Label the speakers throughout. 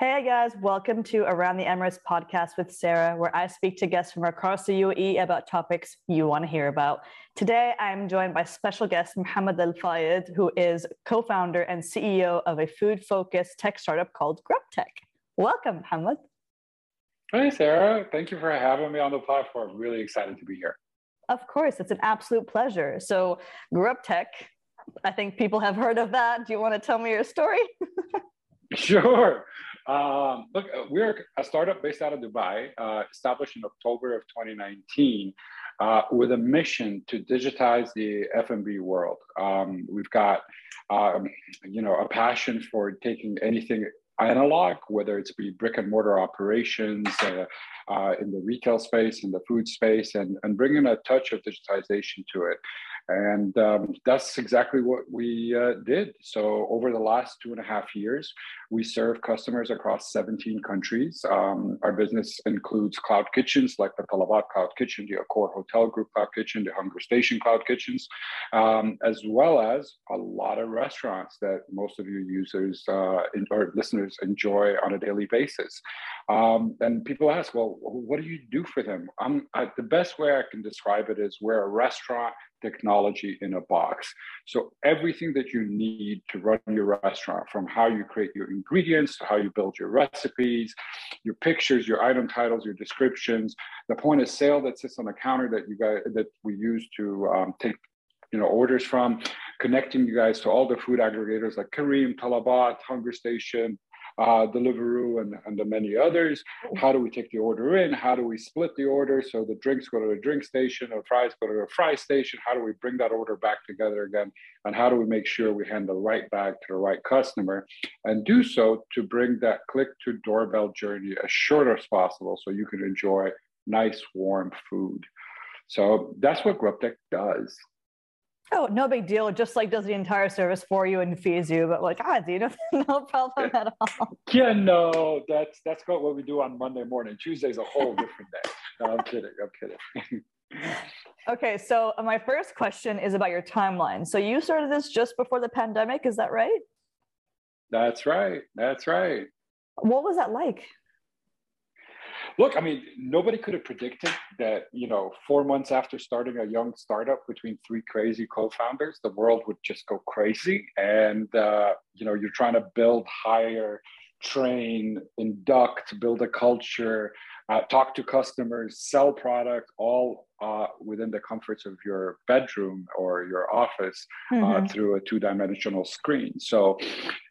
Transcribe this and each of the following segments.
Speaker 1: Hey guys, welcome to Around the Emirates podcast with Sara, where I speak to guests from across the UAE about topics you want to hear about. Today, I'm joined by special guest Mohamed Al Fayed, who is co founder and CEO of a food focused tech startup called GrubTech. Welcome, Mohamed.
Speaker 2: Hey, Sara. Thank you for having me on the platform. Really excited to be here.
Speaker 1: Of course, it's an absolute pleasure. So, GrubTech, I think people have heard of that. Do you want to tell me your story?
Speaker 2: sure. Um, look, uh, we're a startup based out of Dubai, uh, established in October of 2019, uh, with a mission to digitize the F&B world. Um, we've got, um, you know, a passion for taking anything analog, whether it's be brick and mortar operations uh, uh, in the retail space, in the food space, and, and bringing a touch of digitization to it. And um, that's exactly what we uh, did. So, over the last two and a half years, we serve customers across 17 countries. Um, our business includes cloud kitchens like the Talabat Cloud Kitchen, the Accor Hotel Group Cloud Kitchen, the Hunger Station Cloud Kitchens, um, as well as a lot of restaurants that most of you users uh, or listeners enjoy on a daily basis. Um, and people ask, well, what do you do for them? I, the best way I can describe it is we're a restaurant technology in a box. So everything that you need to run your restaurant, from how you create your ingredients to how you build your recipes, your pictures, your item titles, your descriptions, the point of sale that sits on the counter that you guys that we use to um, take you know orders from, connecting you guys to all the food aggregators like Careem, Talabat, Hunger Station, uh, Deliveroo, and, and the many others. How do we take the order in? How do we split the order so the drinks go to the drink station or fries go to the fry station? How do we bring that order back together again? And how do we make sure we hand the right bag to the right customer and do so to bring that click to doorbell journey as short as possible so you can enjoy nice, warm food. So that's what GrubTech does.
Speaker 1: Oh, no big deal. Just like does the entire service for you and feeds you, but like, ah, you know, no problem at all.
Speaker 2: Yeah, no, that's that's what we do on Monday morning. Tuesday's a whole different day. No, I'm kidding. I'm kidding.
Speaker 1: okay, so uh, my first question is about your timeline. So you started this just before the pandemic, is that right?
Speaker 2: That's right. That's right.
Speaker 1: What was that like?
Speaker 2: Look, I mean, nobody could have predicted that, you know, four months after starting a young startup between three crazy co-founders, the world would just go crazy. And, uh, you know, you're trying to build, hire, train, induct, build a culture, uh, talk to customers, sell product, all uh, within the comforts of your bedroom or your office uh, mm-hmm. uh, through a two-dimensional screen. So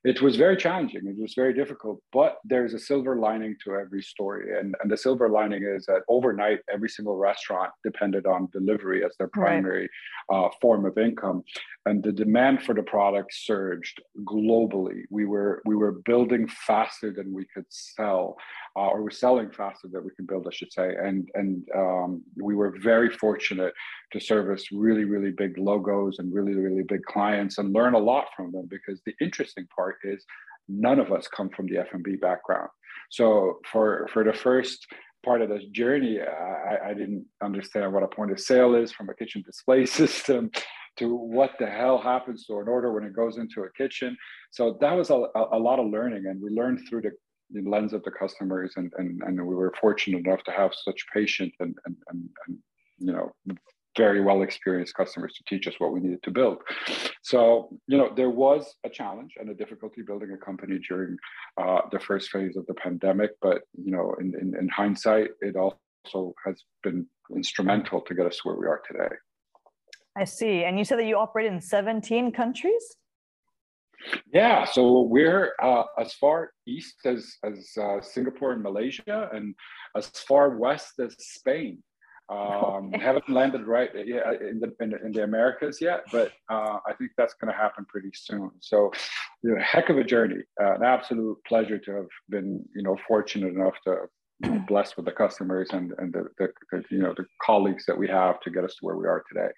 Speaker 2: it was very challenging. It was very difficult, but there's a silver lining to every story, and, and the silver lining is that overnight, every single restaurant depended on delivery as their primary right. uh, form of income, and the demand for the product surged globally. We were we were building faster than we could sell, uh, or we're selling faster than we can build, I should say, and and um, we were very fortunate to service really, really big logos and really, really big clients and learn a lot from them because the interesting part is none of us come from the F&B background. So for, for the first part of this journey, I, I didn't understand what a point of sale is from a kitchen display system to what the hell happens to an order when it goes into a kitchen. So that was a, a lot of learning and we learned through the the lens of the customers and, and, and we were fortunate enough to have such patient and, and, and, and you know very well experienced customers to teach us what we needed to build. So, you know, there was a challenge and a difficulty building a company during uh, the first phase of the pandemic. But, you know, in, in, in, hindsight, it also has been instrumental to get us where we are today.
Speaker 1: I see. And you said that you operate in 17 countries?
Speaker 2: Yeah, so we're uh, as far east as, as uh, Singapore and Malaysia, and as far west as Spain. Um, okay. Haven't landed right yeah, in the in, in the Americas yet, but uh, I think that's going to happen pretty soon. So, you know, a heck of a journey. Uh, an absolute pleasure to have been, you know, fortunate enough to you know, blessed with the customers and and the, the, the you know the colleagues that we have to get us to where we are today.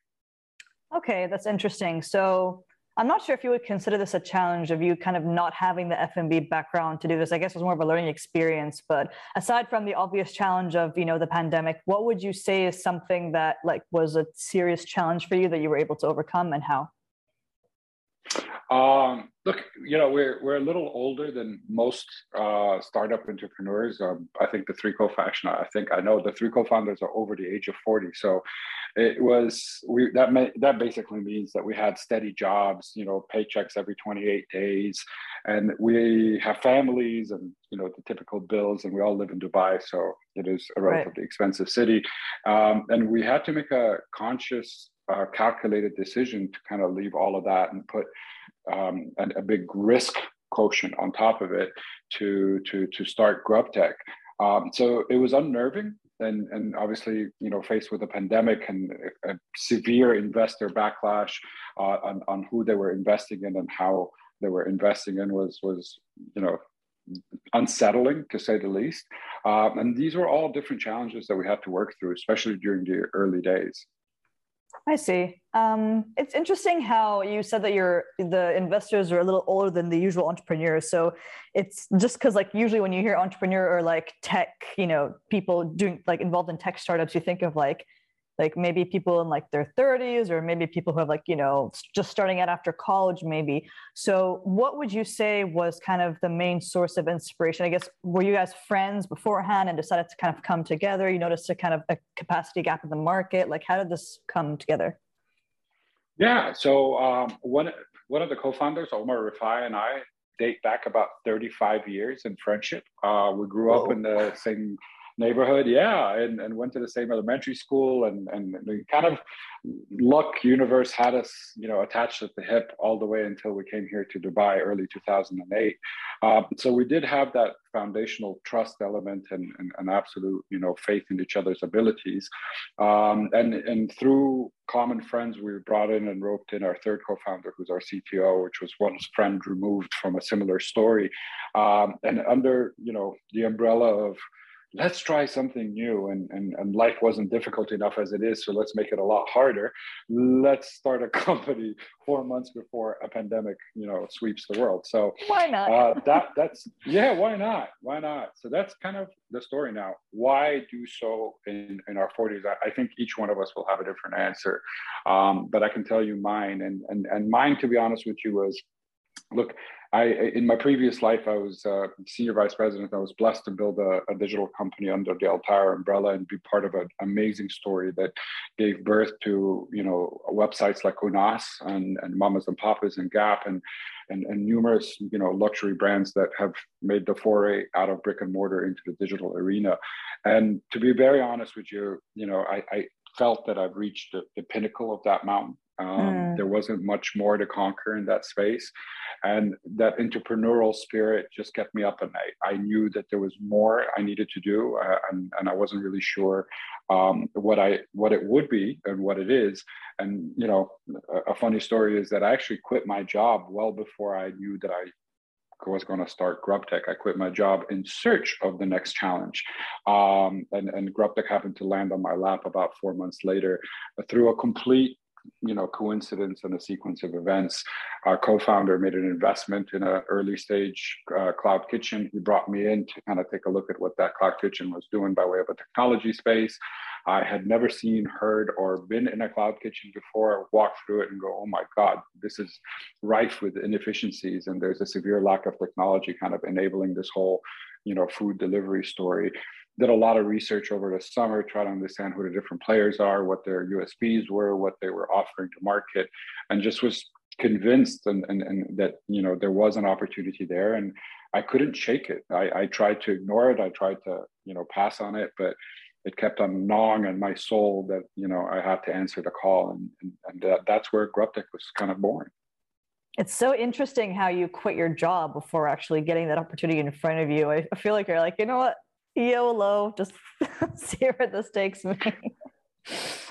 Speaker 1: Okay, that's interesting. So I'm not sure if you would consider this a challenge of you kind of not having the F&B background to do this. I guess it was more of a learning experience. But aside from the obvious challenge of you know the pandemic, what would you say is something that like was a serious challenge for you that you were able to overcome, and how?
Speaker 2: Um, look, you know, we're we're a little older than most uh, startup entrepreneurs. Um, I think the three co-founders. I think I know the three co-founders are over the age of forty. So it was we that may, that basically means that we had steady jobs, you know, paychecks every twenty eight days, and we have families and you know the typical bills, and we all live in Dubai, so it is a relatively right. expensive city, um, and we had to make a conscious uh, calculated decision to kind of leave all of that and put um, a, a, big risk quotient on top of it to to to start GrubTech. Um, so it was unnerving, and and obviously you know faced with a pandemic and a, a severe investor backlash uh, on on who they were investing in and how they were investing in was was you know unsettling to say the least. Um, and these were all different challenges that we had to work through, especially during the early days.
Speaker 1: I see. Um, it's interesting how you said that your the investors are a little older than the usual entrepreneurs. So it's just because like usually when you hear entrepreneur or like tech, you know, people doing like involved in tech startups, you think of like like maybe people in like their 30s or maybe people who have like you know just starting out after college maybe. So what would you say was kind of the main source of inspiration? I guess were you guys friends beforehand and decided to kind of come together? You noticed a kind of a capacity gap in the market? Like how did this come together?
Speaker 2: Yeah so um, one one of the co-founders omar rifai and i date back about 35 years in friendship. Uh, we grew Whoa. up in the same neighborhood. Yeah and, and went to the same elementary school and and kind of luck universe had us you know attached at the hip all the way until we came here to dubai early 2008 um, so we did have that foundational trust element and, and, and, absolute you know faith in each other's abilities. Um, and and through common friends we brought in and roped in our third co-founder who's our cto which was one's friend removed from a similar story. Um, and under you know the umbrella of let's try something new and, and, and life wasn't difficult enough as it is so let's make it a lot harder. Let's start a company four months before a pandemic you know sweeps the world. So
Speaker 1: why not?
Speaker 2: uh, that that's yeah why not? Why not? So that's kind of the story now. Why do so in in our 40s i, I think each one of us will have a different answer. Um, but i can tell you mine and and and mine to be honest with you was look I, in my previous life, I was uh, senior vice president. I was blessed to build a, a, digital company under the Al Tayer umbrella and be part of an amazing story that gave birth to, you know, websites like Ounass and, and Mamas and Papas and Gap and, and, and numerous, you know, luxury brands that have made the foray out of brick and mortar into the digital arena. And to be very honest with you, you know, I, I felt that I've reached the, the pinnacle of that mountain. Um, mm. There wasn't much more to conquer in that space. And that entrepreneurial spirit just kept me up at night. I knew that there was more I needed to do, uh, and, and I wasn't really sure um, what I what it would be and what it is. And you know, a, a funny story is that I actually quit my job well before I knew that I was going to start GrubTech. I quit my job in search of the next challenge. Um, and, and GrubTech happened to land on my lap about four months later through a complete you know coincidence and a sequence of events. Our co-founder made an investment in an early stage uh, cloud kitchen. He brought me in to kind of take a look at what that cloud kitchen was doing by way of a technology space. I had never seen heard or been in a cloud kitchen before. Walked through it and go oh my god this is rife with inefficiencies and there's a severe lack of technology kind of enabling this whole you know food delivery story did a lot of research over the summer, trying to understand who the different players are, what their USPs were, what they were offering to market, and just was convinced and, and, and that you know there was an opportunity there and I couldn't shake it. I, I tried to ignore it. I tried to, you know, pass on it, but it kept on gnawing on my soul that, you know, I had to answer the call. And, and, and that, that's where GrubTech was kind of born.
Speaker 1: It's so interesting how you quit your job before actually getting that opportunity in front of you. I feel like you're like, you know what? YOLO, just see where this takes me.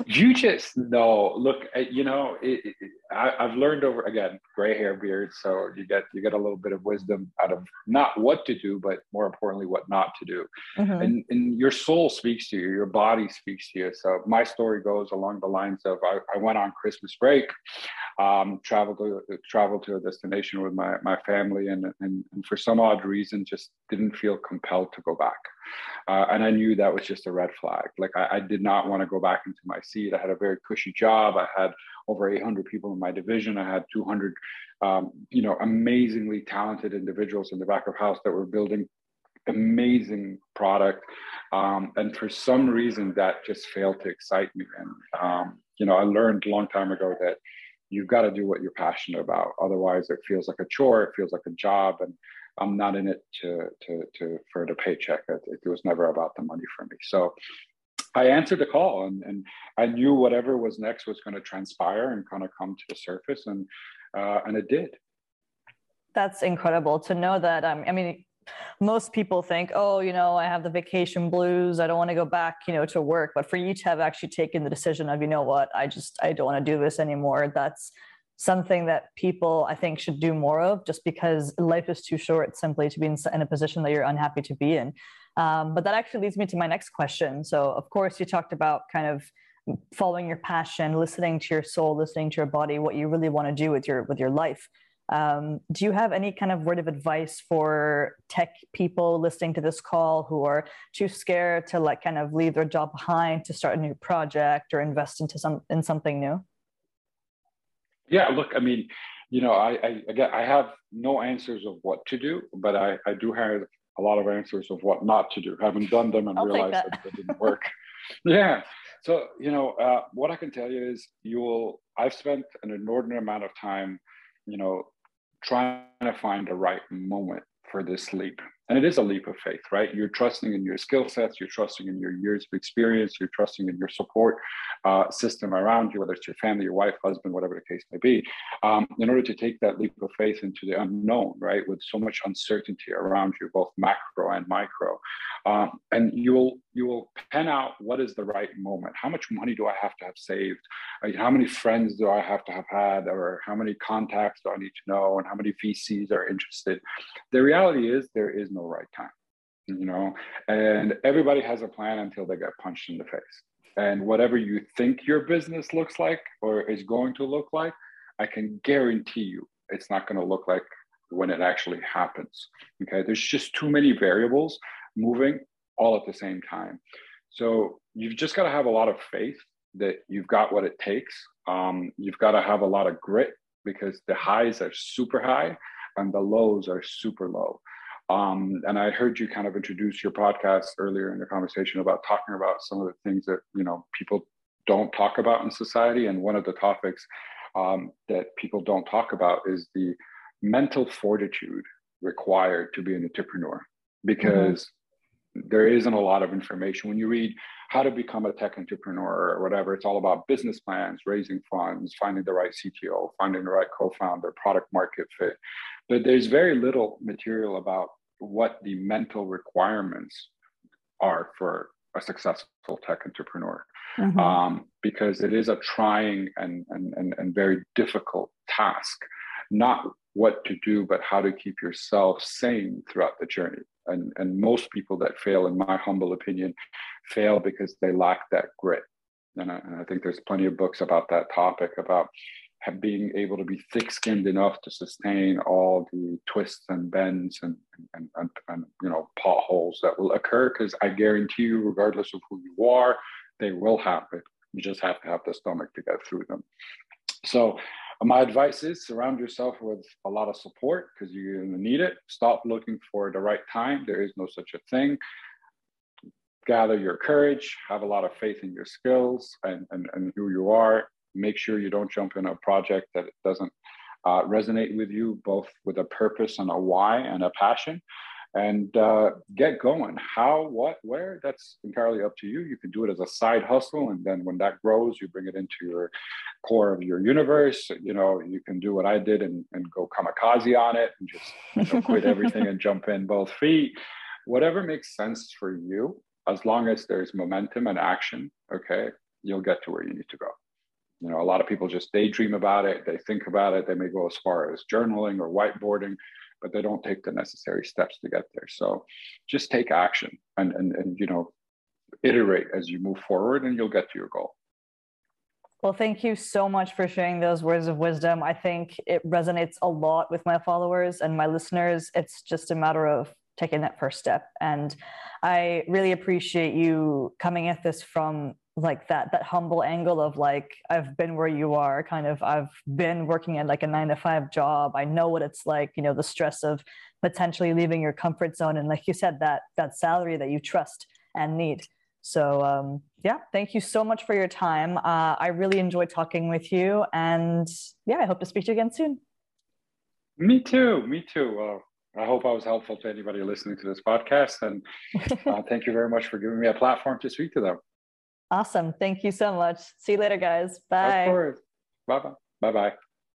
Speaker 2: you just know. Look, uh, you know, it, it, I, have learned over again, gray hair, beard. So you get you get a little bit of wisdom out of not what to do, but more importantly, what not to do. Mm-hmm. And and your soul speaks to you, your body speaks to you. So my story goes along the lines of I, I went on Christmas break, um, traveled to traveled to a destination with my my family, and, and and for some odd reason, just didn't feel compelled to go back. Uh, and I knew that was just a red flag. Like I, I did not want to go back into my seat. I had a very cushy job. I had over 800 people in my division. I had 200, um, you know, amazingly talented individuals in the back of house that were building amazing product. Um, and for some reason, that just failed to excite me. And um, you know, I learned a long time ago that you've got to do what you're passionate about. Otherwise, it feels like a chore. It feels like a job, and I'm not in it to to to for the paycheck. It, it was never about the money for me. So I answered the call, and and I knew whatever was next was going to transpire and kind of come to the surface, and uh, and it did.
Speaker 1: That's incredible to know that. Um, I mean, most people think, oh, you know, I have the vacation blues. I don't want to go back, you know, to work. But for you to have actually taken the decision of, you know what, I just I don't want to do this anymore. That's something that people I think should do more of, just because life is too short simply to be in, in a position that you're unhappy to be in. Um, but that actually leads me to my next question. So, of course, you talked about kind of following your passion, listening to your soul, listening to your body, what you really want to do with your with your life. Um, do you have any kind of word of advice for tech people listening to this call who are too scared to like kind of leave their job behind to start a new project or invest into some in something new?
Speaker 2: Yeah, look, I mean, you know, I, I again, I have no answers of what to do, but I, I do have a lot of answers of what not to do. Haven't done them and I'll realized that. that didn't work. yeah. So, you know, uh, what I can tell you is you will, I've spent an inordinate amount of time, you know, trying to find the right moment for this leap. And it is a leap of faith, right? You're trusting in your skill sets, you're trusting in your years of experience, you're trusting in your support uh, system around you, whether it's your family, your wife, husband, whatever the case may be, um, in order to take that leap of faith into the unknown, right? With so much uncertainty around you, both macro and micro. Um, and you will you will pen out what is the right moment. How much money do I have to have saved? How many friends do I have to have had, or how many contacts do I need to know, and how many VCs are interested? The reality is there is no right time, you know, and everybody has a plan until they get punched in the face. And whatever you think your business looks like or is going to look like, I can guarantee you it's not going to look like when it actually happens. Okay, there's just too many variables moving all at the same time. So you've just got to have a lot of faith that you've got what it takes. Um, you've got to have a lot of grit because the highs are super high and the lows are super low. Um, and I heard you kind of introduce your podcast earlier in the conversation about talking about some of the things that you know people don't talk about in society. And one of the topics um, that people don't talk about is the mental fortitude required to be an entrepreneur, because mm-hmm. there isn't a lot of information when you read how to become a tech entrepreneur or whatever. It's all about business plans, raising funds, finding the right CTO, finding the right co-founder, product market fit. But there's very little material about what the mental requirements are for a successful tech entrepreneur. Mm-hmm. um, because it is a trying and, and, and, and very difficult task. Not what to do but how to keep yourself sane throughout the journey. And, and most people that fail in my humble opinion fail because they lack that grit. And I, and I think there's plenty of books about that topic about being able to be thick-skinned enough to sustain all the twists and bends and and, and, and you know potholes that will occur because i guarantee you regardless of who you are they will happen. You just have to have the stomach to get through them. So my advice is surround yourself with a lot of support because you're going to need it. Stop looking for the right time. There is no such a thing. Gather your courage. Have a lot of faith in your skills and, and, and who you are make sure you don't jump in a project that doesn't uh, resonate with you, both with a purpose and a why and a passion, and uh, get going. How, what, where, that's entirely up to you. You can do it as a side hustle, and then when that grows, you bring it into your core of your universe. You know, you can do what I did and, and go kamikaze on it and just you know, quit everything and jump in both feet. Whatever makes sense for you, as long as there's momentum and action, okay, you'll get to where you need to go. You know, a lot of people just daydream about it, they think about it, they may go as far as journaling or whiteboarding, but they don't take the necessary steps to get there. So just take action and and, and you know, iterate as you move forward and you'll get to your goal.
Speaker 1: Well, thank you so much for sharing those words of wisdom. I think it resonates a lot with my followers and my listeners. It's just a matter of taking that first step. And I really appreciate you coming at this from like that that humble angle of like I've been where you are kind of I've been working at like a 9 to 5 job I know what it's like you know the stress of potentially leaving your comfort zone and like you said that that salary that you trust and need so um, yeah thank you so much for your time uh, I really enjoyed talking with you and yeah I hope to speak to you again soon
Speaker 2: me too me too uh, I hope I was helpful to anybody listening to this podcast. And uh, thank you very much for giving me a platform to speak to them.
Speaker 1: Awesome. Thank you so much. See you later, guys. Bye.
Speaker 2: Of course. Bye bye. Bye bye.